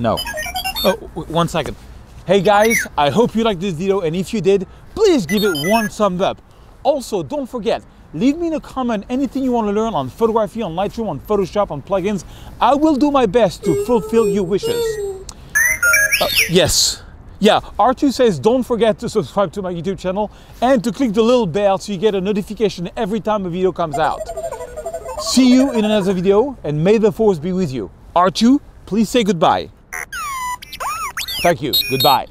No. Oh, one second. Hey guys, I hope you liked this video and if you did, please give it one thumbs up. Also, don't forget, leave me in a comment anything you want to learn on photography, on Lightroom, on Photoshop, on plugins. I will do my best to fulfill your wishes. Uh, yes. Yeah, R2 says don't forget to subscribe to my YouTube channel and to click the little bell so you get a notification every time a video comes out. See you in another video and may the force be with you. R2, please say goodbye. Thank you. Goodbye.